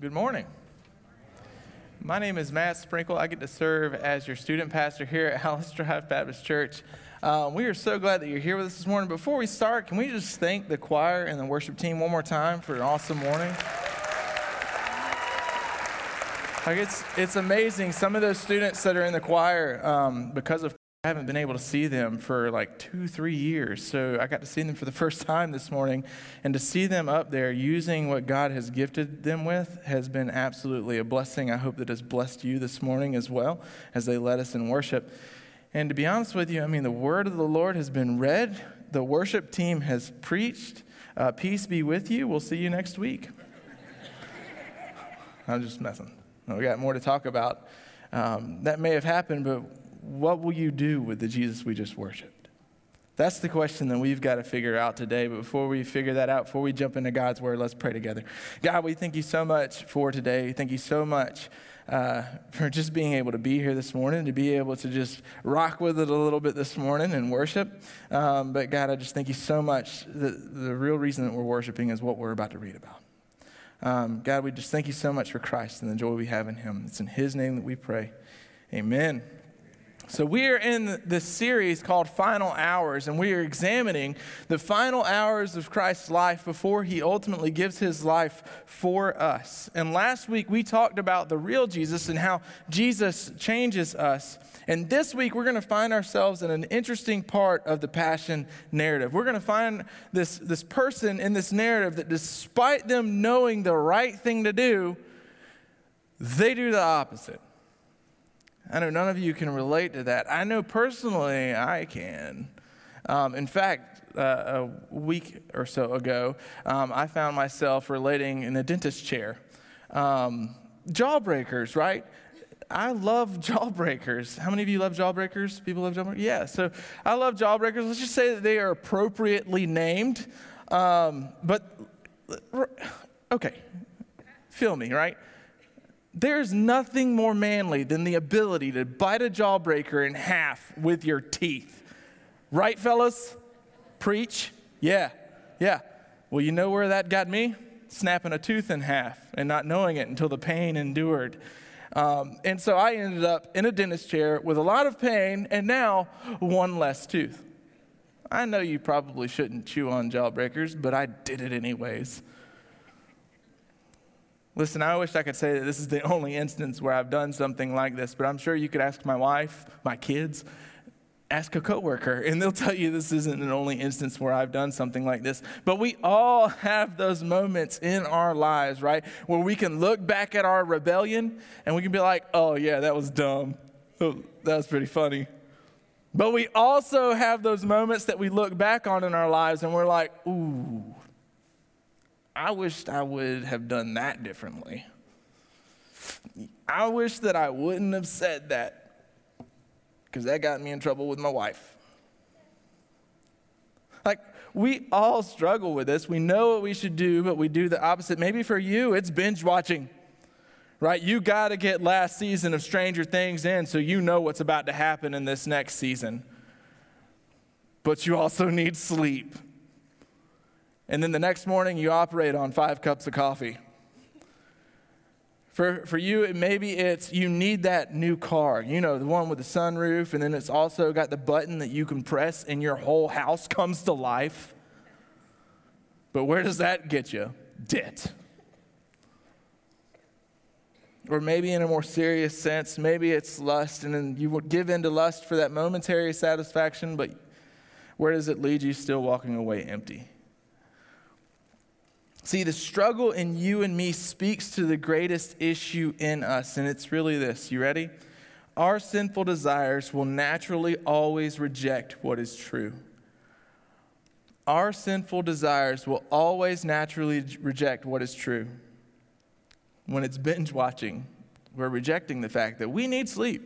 Good morning. My name is Matt Sprinkle. I get to serve as your student pastor here at Alice Drive Baptist Church. Um, we are so glad that you're here with us this morning. Before we start, can we just thank the choir and the worship team one more time for an awesome morning? Like it's, it's amazing. Some of those students that are in the choir, um, because of I haven't been able to see them for like two, three years. So I got to see them for the first time this morning. And to see them up there using what God has gifted them with has been absolutely a blessing. I hope that has blessed you this morning as well as they led us in worship. And to be honest with you, I mean, the word of the Lord has been read, the worship team has preached. Uh, peace be with you. We'll see you next week. I'm just messing. We got more to talk about. Um, that may have happened, but what will you do with the Jesus we just worshiped? That's the question that we've got to figure out today. But before we figure that out, before we jump into God's word, let's pray together. God, we thank you so much for today. Thank you so much uh, for just being able to be here this morning, to be able to just rock with it a little bit this morning and worship. Um, but God, I just thank you so much. The, the real reason that we're worshiping is what we're about to read about. Um, God, we just thank you so much for Christ and the joy we have in him. It's in his name that we pray. Amen. So, we are in this series called Final Hours, and we are examining the final hours of Christ's life before he ultimately gives his life for us. And last week we talked about the real Jesus and how Jesus changes us. And this week we're going to find ourselves in an interesting part of the Passion narrative. We're going to find this, this person in this narrative that, despite them knowing the right thing to do, they do the opposite. I know none of you can relate to that. I know personally I can. Um, in fact, uh, a week or so ago, um, I found myself relating in a dentist chair. Um, jawbreakers, right? I love jawbreakers. How many of you love jawbreakers? People love jawbreakers? Yeah, so I love jawbreakers. Let's just say that they are appropriately named. Um, but, okay, feel me, right? There's nothing more manly than the ability to bite a jawbreaker in half with your teeth. Right, fellas? Preach? Yeah, yeah. Well, you know where that got me? Snapping a tooth in half and not knowing it until the pain endured. Um, and so I ended up in a dentist chair with a lot of pain and now one less tooth. I know you probably shouldn't chew on jawbreakers, but I did it anyways. Listen, I wish I could say that this is the only instance where I've done something like this, but I'm sure you could ask my wife, my kids, ask a coworker, and they'll tell you this isn't the only instance where I've done something like this. But we all have those moments in our lives, right? Where we can look back at our rebellion and we can be like, oh, yeah, that was dumb. Oh, that was pretty funny. But we also have those moments that we look back on in our lives and we're like, ooh, I wished I would have done that differently. I wish that I wouldn't have said that because that got me in trouble with my wife. Like, we all struggle with this. We know what we should do, but we do the opposite. Maybe for you, it's binge watching, right? You got to get last season of Stranger Things in so you know what's about to happen in this next season. But you also need sleep and then the next morning you operate on five cups of coffee. For, for you, maybe it's you need that new car, you know, the one with the sunroof, and then it's also got the button that you can press and your whole house comes to life. But where does that get you? Debt. Or maybe in a more serious sense, maybe it's lust, and then you would give in to lust for that momentary satisfaction, but where does it lead you still walking away empty? See, the struggle in you and me speaks to the greatest issue in us, and it's really this. You ready? Our sinful desires will naturally always reject what is true. Our sinful desires will always naturally reject what is true. When it's binge watching, we're rejecting the fact that we need sleep.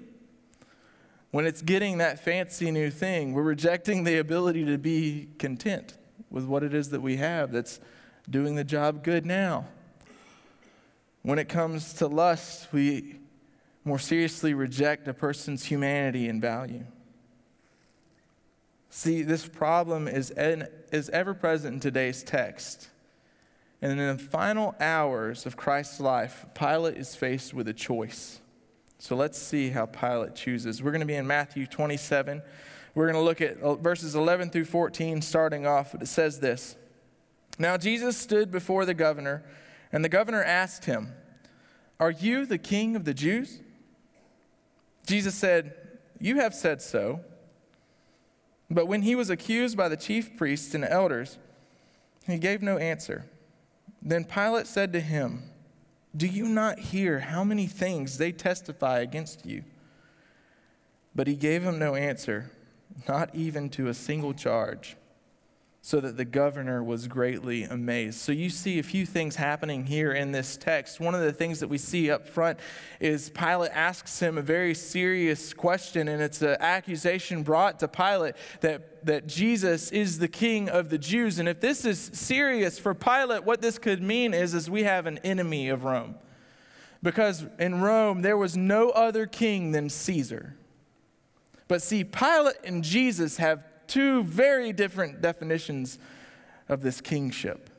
When it's getting that fancy new thing, we're rejecting the ability to be content with what it is that we have that's doing the job good now. When it comes to lust, we more seriously reject a person's humanity and value. See, this problem is, is ever present in today's text. And in the final hours of Christ's life, Pilate is faced with a choice. So let's see how Pilate chooses. We're going to be in Matthew 27. We're going to look at uh, verses 11 through 14, starting off. It says this Now Jesus stood before the governor, and the governor asked him, Are you the king of the Jews? Jesus said, You have said so. But when he was accused by the chief priests and elders, he gave no answer. Then Pilate said to him, Do you not hear how many things they testify against you? But he gave him no answer, not even to a single charge so that the governor was greatly amazed. So you see a few things happening here in this text. One of the things that we see up front is Pilate asks him a very serious question, and it's an accusation brought to Pilate that, that Jesus is the king of the Jews. And if this is serious for Pilate, what this could mean is, is we have an enemy of Rome. Because in Rome, there was no other king than Caesar. But see, Pilate and Jesus have two very different definitions of this kingship.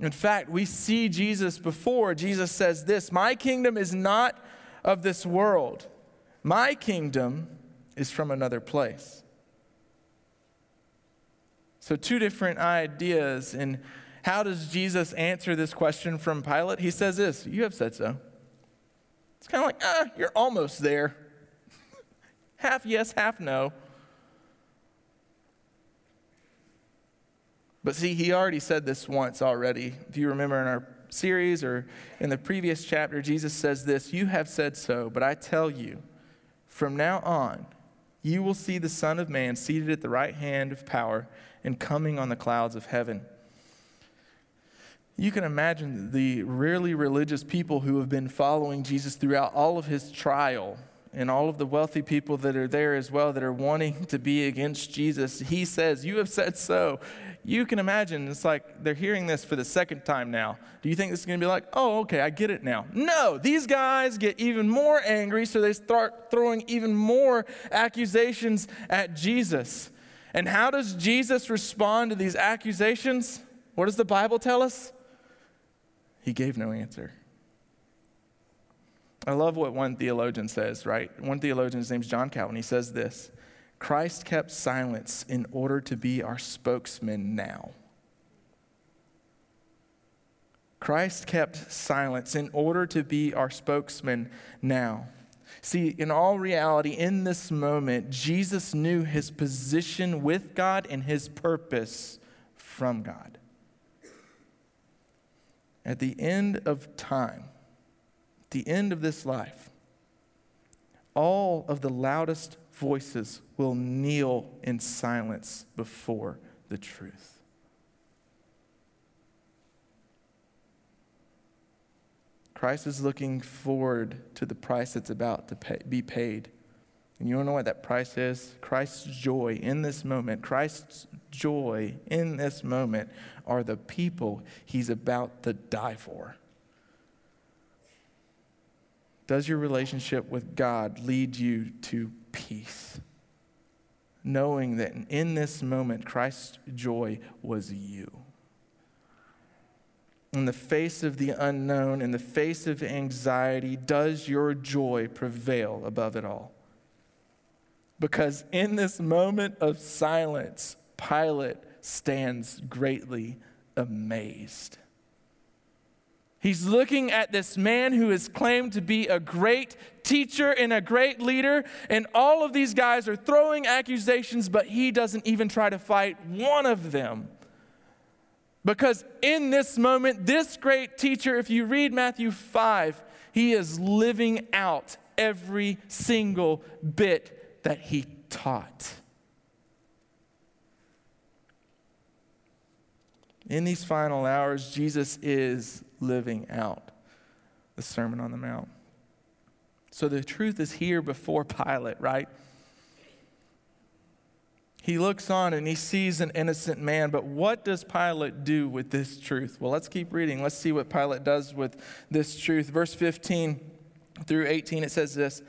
In fact, we see Jesus before. Jesus says this My kingdom is not of this world, my kingdom is from another place. So, two different ideas. And how does Jesus answer this question from Pilate? He says this You have said so. It's kind of like, ah, you're almost there. half yes, half no. But see, he already said this once already. If you remember in our series or in the previous chapter, Jesus says this You have said so, but I tell you, from now on, you will see the Son of Man seated at the right hand of power and coming on the clouds of heaven. You can imagine the really religious people who have been following Jesus throughout all of his trial and all of the wealthy people that are there as well that are wanting to be against Jesus. He says, You have said so you can imagine it's like they're hearing this for the second time now. Do you think this is going to be like, oh, okay, I get it now? No, these guys get even more angry, so they start throwing even more accusations at Jesus. And how does Jesus respond to these accusations? What does the Bible tell us? He gave no answer. I love what one theologian says, right? One theologian, his name's John Calvin, he says this Christ kept silence in order to be our spokesman now. Christ kept silence in order to be our spokesman now. See, in all reality, in this moment, Jesus knew his position with God and his purpose from God. At the end of time, the end of this life, all of the loudest voices will kneel in silence before the truth. Christ is looking forward to the price that's about to pay, be paid. And you don't know what that price is? Christ's joy in this moment, Christ's joy in this moment are the people he's about to die for. Does your relationship with God lead you to peace? Knowing that in this moment, Christ's joy was you. In the face of the unknown, in the face of anxiety, does your joy prevail above it all? Because in this moment of silence, Pilate stands greatly amazed. He's looking at this man who is claimed to be a great teacher and a great leader, and all of these guys are throwing accusations, but he doesn't even try to fight one of them. Because in this moment, this great teacher, if you read Matthew 5, he is living out every single bit that he taught. In these final hours, Jesus is living out the Sermon on the Mount. So the truth is here before Pilate, right? He looks on and he sees an innocent man, but what does Pilate do with this truth? Well, let's keep reading. Let's see what Pilate does with this truth. Verse 15 through 18, it says this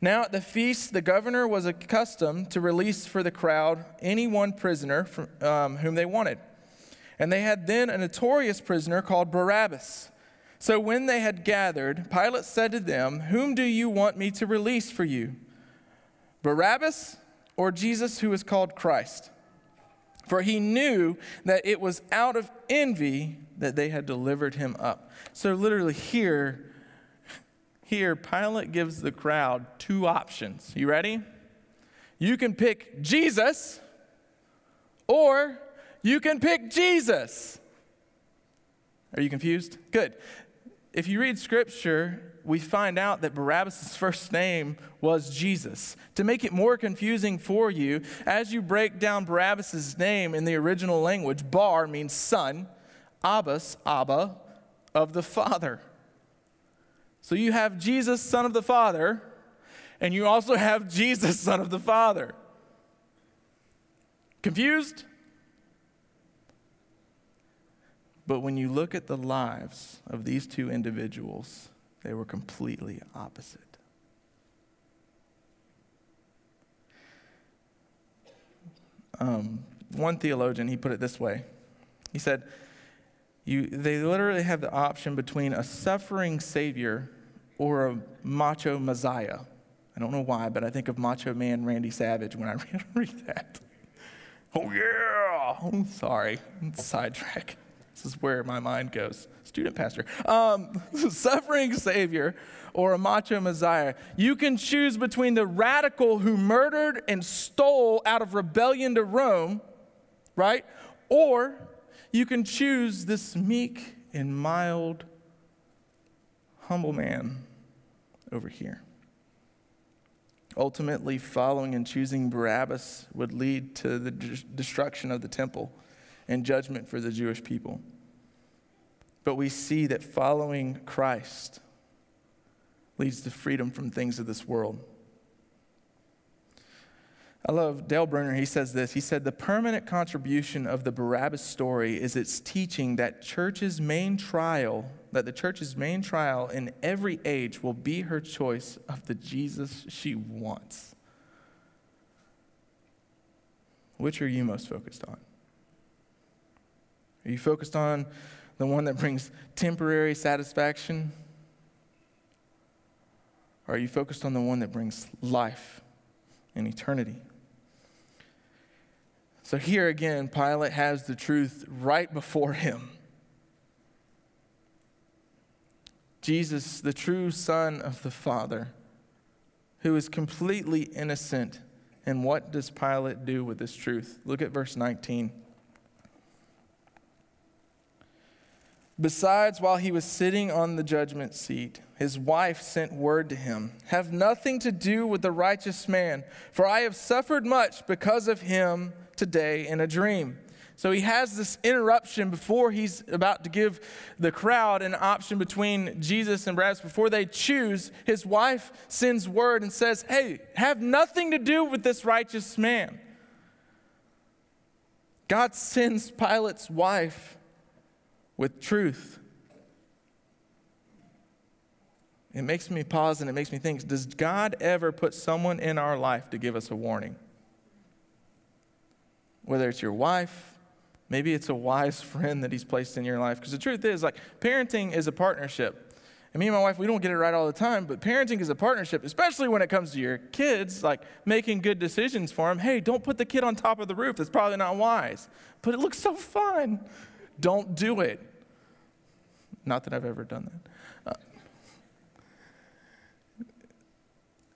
Now at the feast, the governor was accustomed to release for the crowd any one prisoner from, um, whom they wanted. And they had then a notorious prisoner called Barabbas. So when they had gathered, Pilate said to them, Whom do you want me to release for you? Barabbas or Jesus who is called Christ? For he knew that it was out of envy that they had delivered him up. So literally here, here, Pilate gives the crowd two options. You ready? You can pick Jesus or you can pick Jesus. Are you confused? Good. If you read scripture, we find out that Barabbas' first name was Jesus. To make it more confusing for you, as you break down Barabbas' name in the original language, Bar means son, Abbas, Abba, of the Father. So you have Jesus, son of the Father, and you also have Jesus, son of the Father. Confused? But when you look at the lives of these two individuals, they were completely opposite. Um, one theologian, he put it this way. He said, you, they literally have the option between a suffering Savior or a macho Messiah. I don't know why, but I think of Macho Man Randy Savage when I read that. Oh, yeah! I'm Sorry, sidetrack. This is where my mind goes. Student pastor. Um, suffering Savior or a macho Messiah. You can choose between the radical who murdered and stole out of rebellion to Rome, right? Or you can choose this meek and mild, humble man over here. Ultimately, following and choosing Barabbas would lead to the destruction of the temple and judgment for the Jewish people. But we see that following Christ leads to freedom from things of this world. I love Dale Bruner. He says this. He said, The permanent contribution of the Barabbas story is its teaching that church's main trial, that the church's main trial in every age will be her choice of the Jesus she wants. Which are you most focused on? Are you focused on the one that brings temporary satisfaction? Or are you focused on the one that brings life and eternity? So here again, Pilate has the truth right before him. Jesus, the true Son of the Father, who is completely innocent. And what does Pilate do with this truth? Look at verse 19. Besides, while he was sitting on the judgment seat, his wife sent word to him Have nothing to do with the righteous man, for I have suffered much because of him today in a dream. So he has this interruption before he's about to give the crowd an option between Jesus and Barabbas. Before they choose, his wife sends word and says, Hey, have nothing to do with this righteous man. God sends Pilate's wife with truth. It makes me pause and it makes me think does God ever put someone in our life to give us a warning? Whether it's your wife, maybe it's a wise friend that He's placed in your life. Because the truth is, like, parenting is a partnership. And me and my wife, we don't get it right all the time, but parenting is a partnership, especially when it comes to your kids, like making good decisions for them. Hey, don't put the kid on top of the roof. That's probably not wise, but it looks so fun. Don't do it. Not that I've ever done that.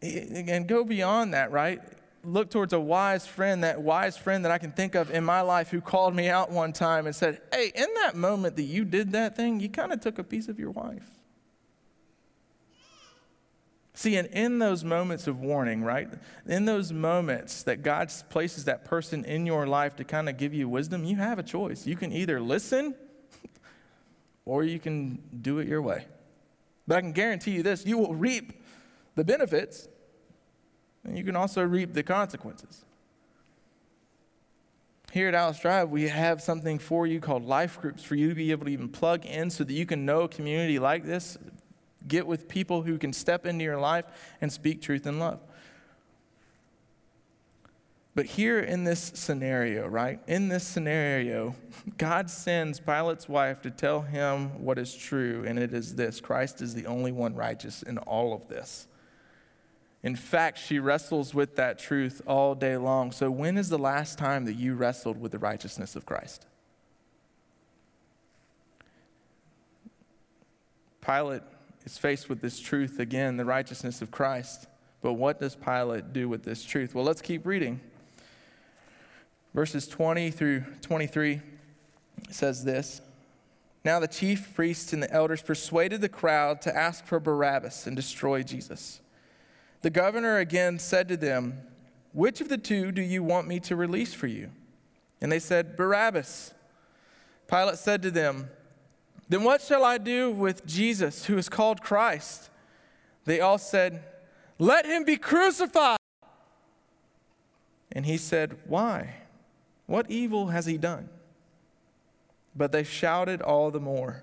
Uh, and go beyond that, right? Look towards a wise friend, that wise friend that I can think of in my life who called me out one time and said, Hey, in that moment that you did that thing, you kind of took a piece of your wife. See, and in those moments of warning, right? In those moments that God places that person in your life to kind of give you wisdom, you have a choice. You can either listen or you can do it your way. But I can guarantee you this you will reap the benefits, and you can also reap the consequences. Here at Alice Drive, we have something for you called life groups for you to be able to even plug in so that you can know a community like this, get with people who can step into your life and speak truth and love. But here in this scenario, right? In this scenario, God sends Pilate's wife to tell him what is true, and it is this Christ is the only one righteous in all of this. In fact, she wrestles with that truth all day long. So, when is the last time that you wrestled with the righteousness of Christ? Pilate is faced with this truth again, the righteousness of Christ. But what does Pilate do with this truth? Well, let's keep reading. Verses 20 through 23 says this Now the chief priests and the elders persuaded the crowd to ask for Barabbas and destroy Jesus. The governor again said to them, Which of the two do you want me to release for you? And they said, Barabbas. Pilate said to them, Then what shall I do with Jesus, who is called Christ? They all said, Let him be crucified. And he said, Why? What evil has he done? But they shouted all the more,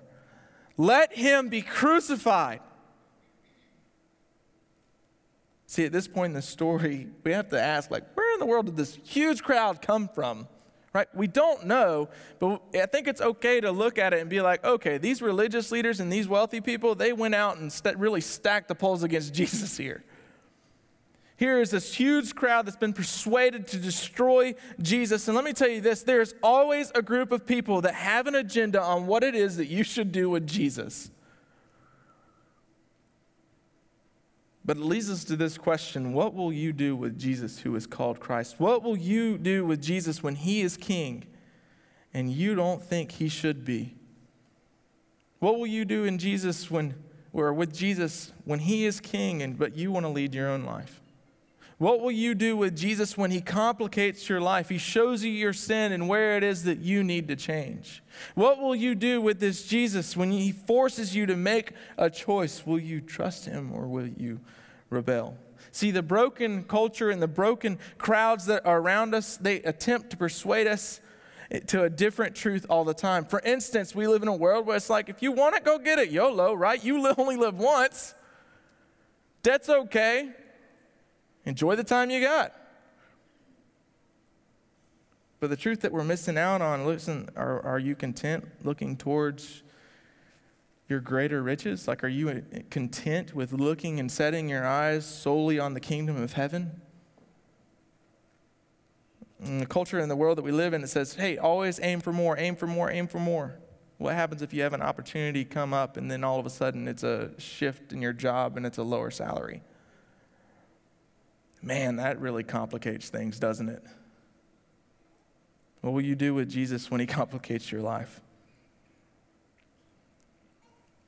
Let him be crucified. See, at this point in the story, we have to ask, like, where in the world did this huge crowd come from? Right? We don't know, but I think it's okay to look at it and be like, okay, these religious leaders and these wealthy people, they went out and st- really stacked the polls against Jesus here. Here is this huge crowd that's been persuaded to destroy Jesus. And let me tell you this there's always a group of people that have an agenda on what it is that you should do with Jesus. But it leads us to this question What will you do with Jesus who is called Christ? What will you do with Jesus when he is king and you don't think he should be? What will you do in Jesus when, or with Jesus when he is king and but you want to lead your own life? What will you do with Jesus when he complicates your life? He shows you your sin and where it is that you need to change. What will you do with this Jesus when he forces you to make a choice? Will you trust him or will you rebel? See, the broken culture and the broken crowds that are around us, they attempt to persuade us to a different truth all the time. For instance, we live in a world where it's like, if you want it, go get it. YOLO, right? You only live once. That's okay. Enjoy the time you got. But the truth that we're missing out on, listen, are, are you content looking towards your greater riches? Like, are you content with looking and setting your eyes solely on the kingdom of heaven? In the culture and the world that we live in, it says, hey, always aim for more, aim for more, aim for more. What happens if you have an opportunity come up and then all of a sudden it's a shift in your job and it's a lower salary? Man, that really complicates things, doesn't it? What will you do with Jesus when he complicates your life?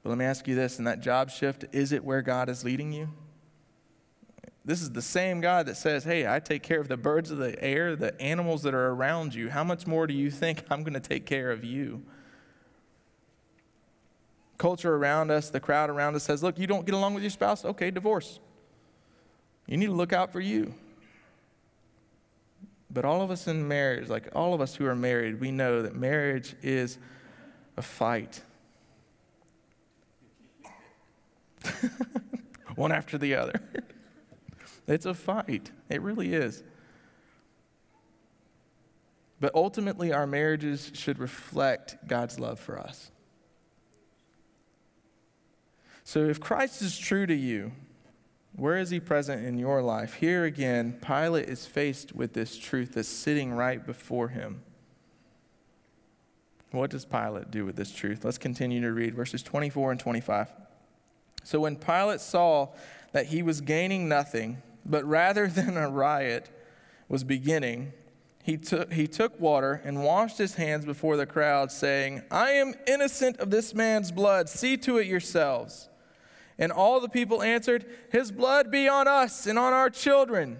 But let me ask you this in that job shift, is it where God is leading you? This is the same God that says, Hey, I take care of the birds of the air, the animals that are around you. How much more do you think I'm going to take care of you? Culture around us, the crowd around us says, Look, you don't get along with your spouse? Okay, divorce. You need to look out for you. But all of us in marriage, like all of us who are married, we know that marriage is a fight. One after the other. it's a fight. It really is. But ultimately, our marriages should reflect God's love for us. So if Christ is true to you, where is he present in your life? Here again, Pilate is faced with this truth that's sitting right before him. What does Pilate do with this truth? Let's continue to read verses 24 and 25. So when Pilate saw that he was gaining nothing, but rather than a riot was beginning, he took, he took water and washed his hands before the crowd, saying, I am innocent of this man's blood. See to it yourselves. And all the people answered, His blood be on us and on our children.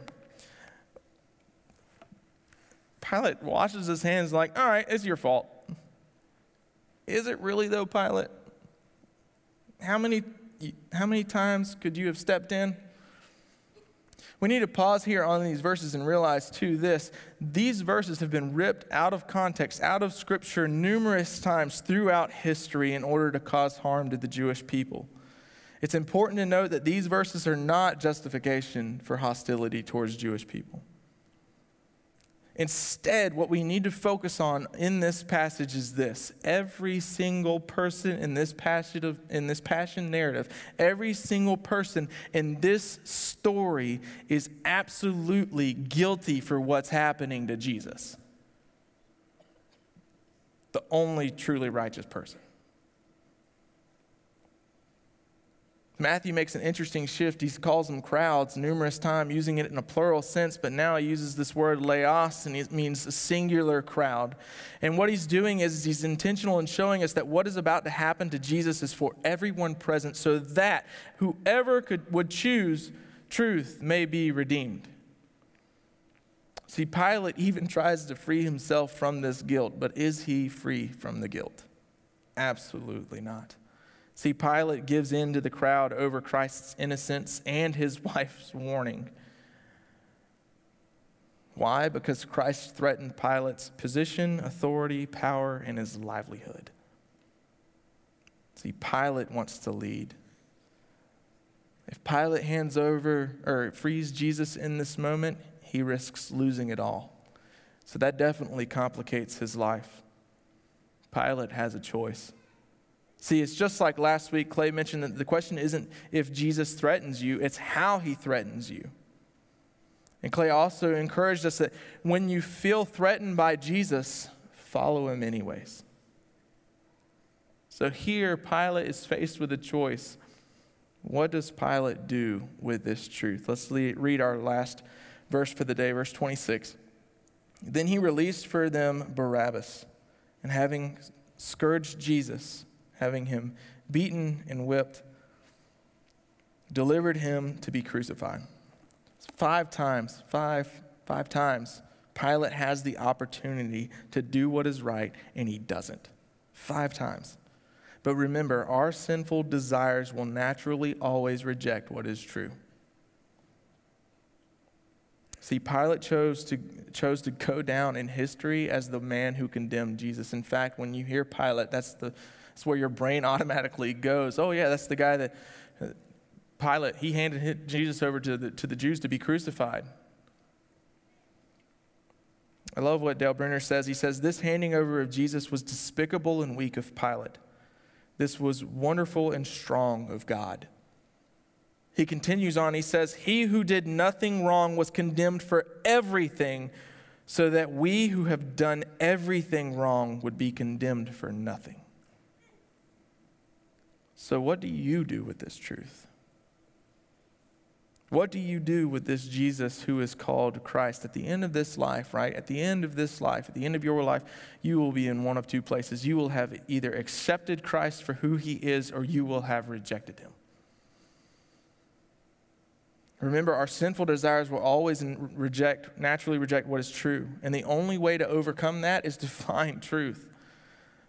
Pilate washes his hands like, All right, it's your fault. Is it really, though, Pilate? How many, how many times could you have stepped in? We need to pause here on these verses and realize, too, this. These verses have been ripped out of context, out of Scripture, numerous times throughout history in order to cause harm to the Jewish people. It's important to note that these verses are not justification for hostility towards Jewish people. Instead, what we need to focus on in this passage is this. Every single person in this passage of, in this passion narrative, every single person in this story is absolutely guilty for what's happening to Jesus. The only truly righteous person. Matthew makes an interesting shift. He calls them crowds numerous times, using it in a plural sense, but now he uses this word laos, and it means a singular crowd. And what he's doing is he's intentional in showing us that what is about to happen to Jesus is for everyone present, so that whoever could, would choose truth may be redeemed. See, Pilate even tries to free himself from this guilt, but is he free from the guilt? Absolutely not. See, Pilate gives in to the crowd over Christ's innocence and his wife's warning. Why? Because Christ threatened Pilate's position, authority, power, and his livelihood. See, Pilate wants to lead. If Pilate hands over or frees Jesus in this moment, he risks losing it all. So that definitely complicates his life. Pilate has a choice. See, it's just like last week, Clay mentioned that the question isn't if Jesus threatens you, it's how he threatens you. And Clay also encouraged us that when you feel threatened by Jesus, follow him anyways. So here, Pilate is faced with a choice. What does Pilate do with this truth? Let's read our last verse for the day, verse 26. Then he released for them Barabbas, and having scourged Jesus, having him beaten and whipped, delivered him to be crucified. Five times, five, five times, Pilate has the opportunity to do what is right, and he doesn't. Five times. But remember, our sinful desires will naturally always reject what is true. See, Pilate chose to, chose to go down in history as the man who condemned Jesus. In fact, when you hear Pilate, that's the, it's where your brain automatically goes, oh, yeah, that's the guy that uh, Pilate, he handed Jesus over to the, to the Jews to be crucified. I love what Dale Bruner says. He says, This handing over of Jesus was despicable and weak of Pilate. This was wonderful and strong of God. He continues on, he says, He who did nothing wrong was condemned for everything, so that we who have done everything wrong would be condemned for nothing. So, what do you do with this truth? What do you do with this Jesus who is called Christ? At the end of this life, right? At the end of this life, at the end of your life, you will be in one of two places. You will have either accepted Christ for who he is or you will have rejected him. Remember, our sinful desires will always reject, naturally reject what is true. And the only way to overcome that is to find truth.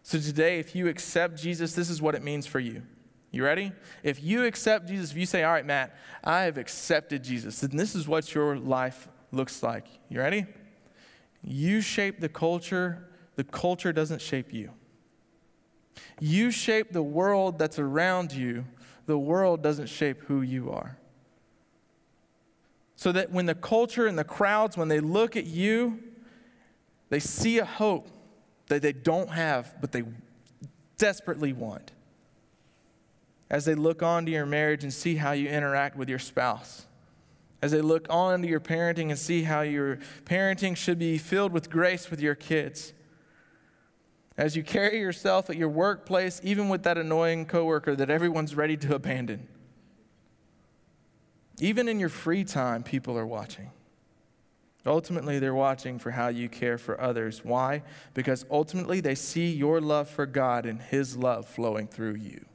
So today, if you accept Jesus, this is what it means for you. You ready? If you accept Jesus, if you say, All right, Matt, I have accepted Jesus, then this is what your life looks like. You ready? You shape the culture, the culture doesn't shape you. You shape the world that's around you, the world doesn't shape who you are. So that when the culture and the crowds, when they look at you, they see a hope that they don't have, but they desperately want as they look onto your marriage and see how you interact with your spouse. As they look on to your parenting and see how your parenting should be filled with grace with your kids. As you carry yourself at your workplace, even with that annoying coworker that everyone's ready to abandon. Even in your free time, people are watching. Ultimately, they're watching for how you care for others. Why? Because ultimately, they see your love for God and His love flowing through you.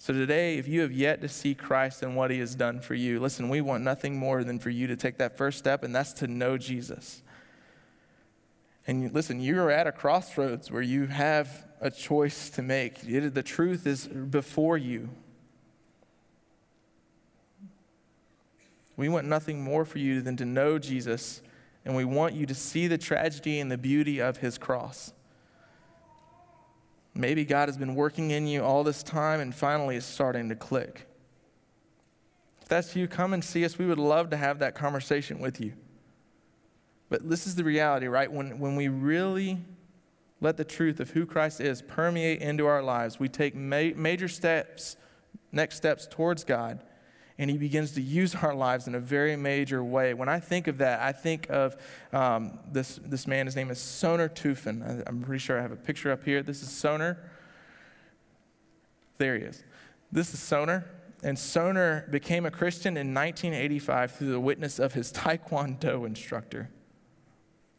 So today, if you have yet to see Christ and what he has done for you, listen, we want nothing more than for you to take that first step, and that's to know Jesus. And listen, you're at a crossroads where you have a choice to make. the truth is before you. We want nothing more for you than to know Jesus, and we want you to see the tragedy and the beauty of his cross. Maybe God has been working in you all this time and finally it's starting to click. If that's you, come and see us. We would love to have that conversation with you. But this is the reality, right? When, when we really let the truth of who Christ is permeate into our lives, we take ma- major steps, next steps towards God, and He begins to use our lives in a very major way. When I think of that, I think of um, this, this man, his name is Soner Tufin. I, I'm pretty sure I have a picture up here. This is Soner. There he is. This is Soner. And Soner became a Christian in 1985 through the witness of his Taekwondo instructor.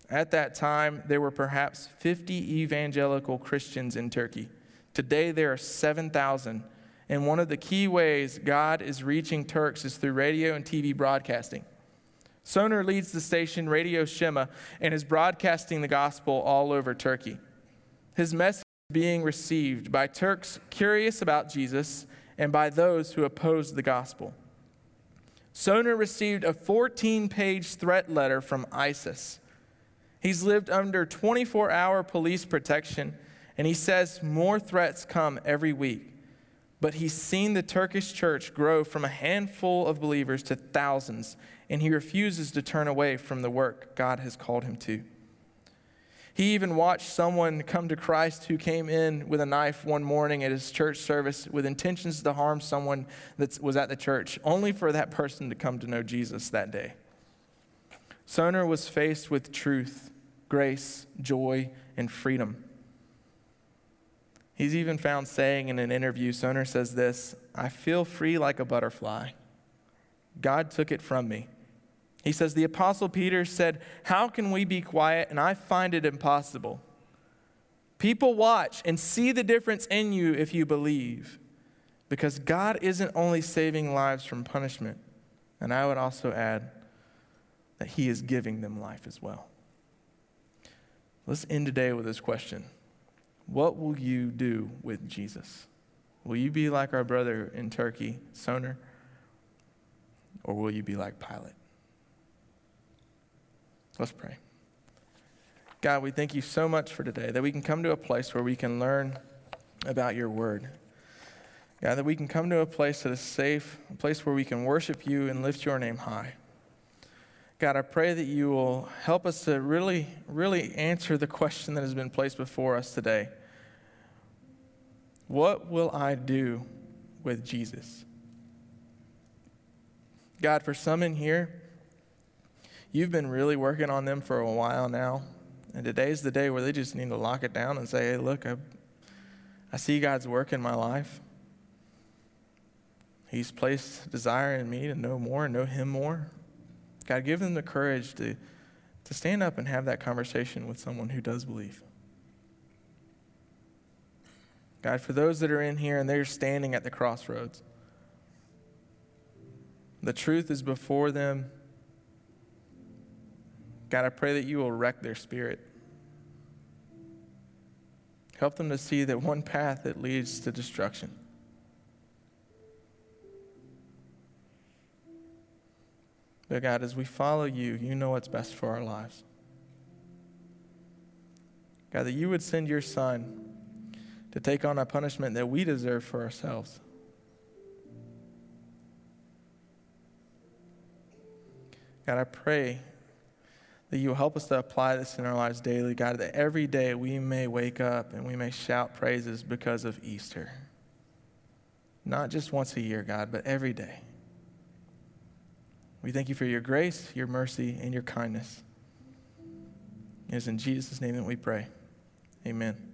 At that time, there were perhaps 50 evangelical Christians in Turkey. Today, there are 7,000. And one of the key ways God is reaching Turks is through radio and TV broadcasting. Soner leads the station Radio Shema and is broadcasting the gospel all over Turkey. His message is being received by Turks curious about Jesus and by those who oppose the gospel. Soner received a 14 page threat letter from ISIS He's lived under 24 hour police protection, and he says more threats come every week. But he's seen the Turkish church grow from a handful of believers to thousands, and he refuses to turn away from the work God has called him to. He even watched someone come to Christ who came in with a knife one morning at his church service with intentions to harm someone that was at the church, only for that person to come to know Jesus that day. Soner was faced with truth, grace, joy, and freedom. He's even found saying in an interview, Soner says this I feel free like a butterfly. God took it from me. He says, The Apostle Peter said, How can we be quiet? And I find it impossible. People watch and see the difference in you if you believe, because God isn't only saving lives from punishment, and I would also add, that He is giving them life as well. Let's end today with this question What will you do with Jesus? Will you be like our brother in Turkey, Soner? Or will you be like Pilate? Let's pray. God, we thank you so much for today that we can come to a place where we can learn about your word. God, that we can come to a place that is safe, a place where we can worship you and lift your name high. God, I pray that you will help us to really, really answer the question that has been placed before us today. What will I do with Jesus? God, for some in here, you've been really working on them for a while now. And today's the day where they just need to lock it down and say, hey, look, I, I see God's work in my life. He's placed desire in me to know more and know Him more. God, give them the courage to, to stand up and have that conversation with someone who does believe. God, for those that are in here and they're standing at the crossroads, the truth is before them. God, I pray that you will wreck their spirit. Help them to see that one path that leads to destruction But God, as we follow you, you know what's best for our lives. God, that you would send your son to take on a punishment that we deserve for ourselves. God, I pray that you help us to apply this in our lives daily, God, that every day we may wake up and we may shout praises because of Easter. Not just once a year, God, but every day. We thank you for your grace, your mercy, and your kindness. It is in Jesus' name that we pray. Amen.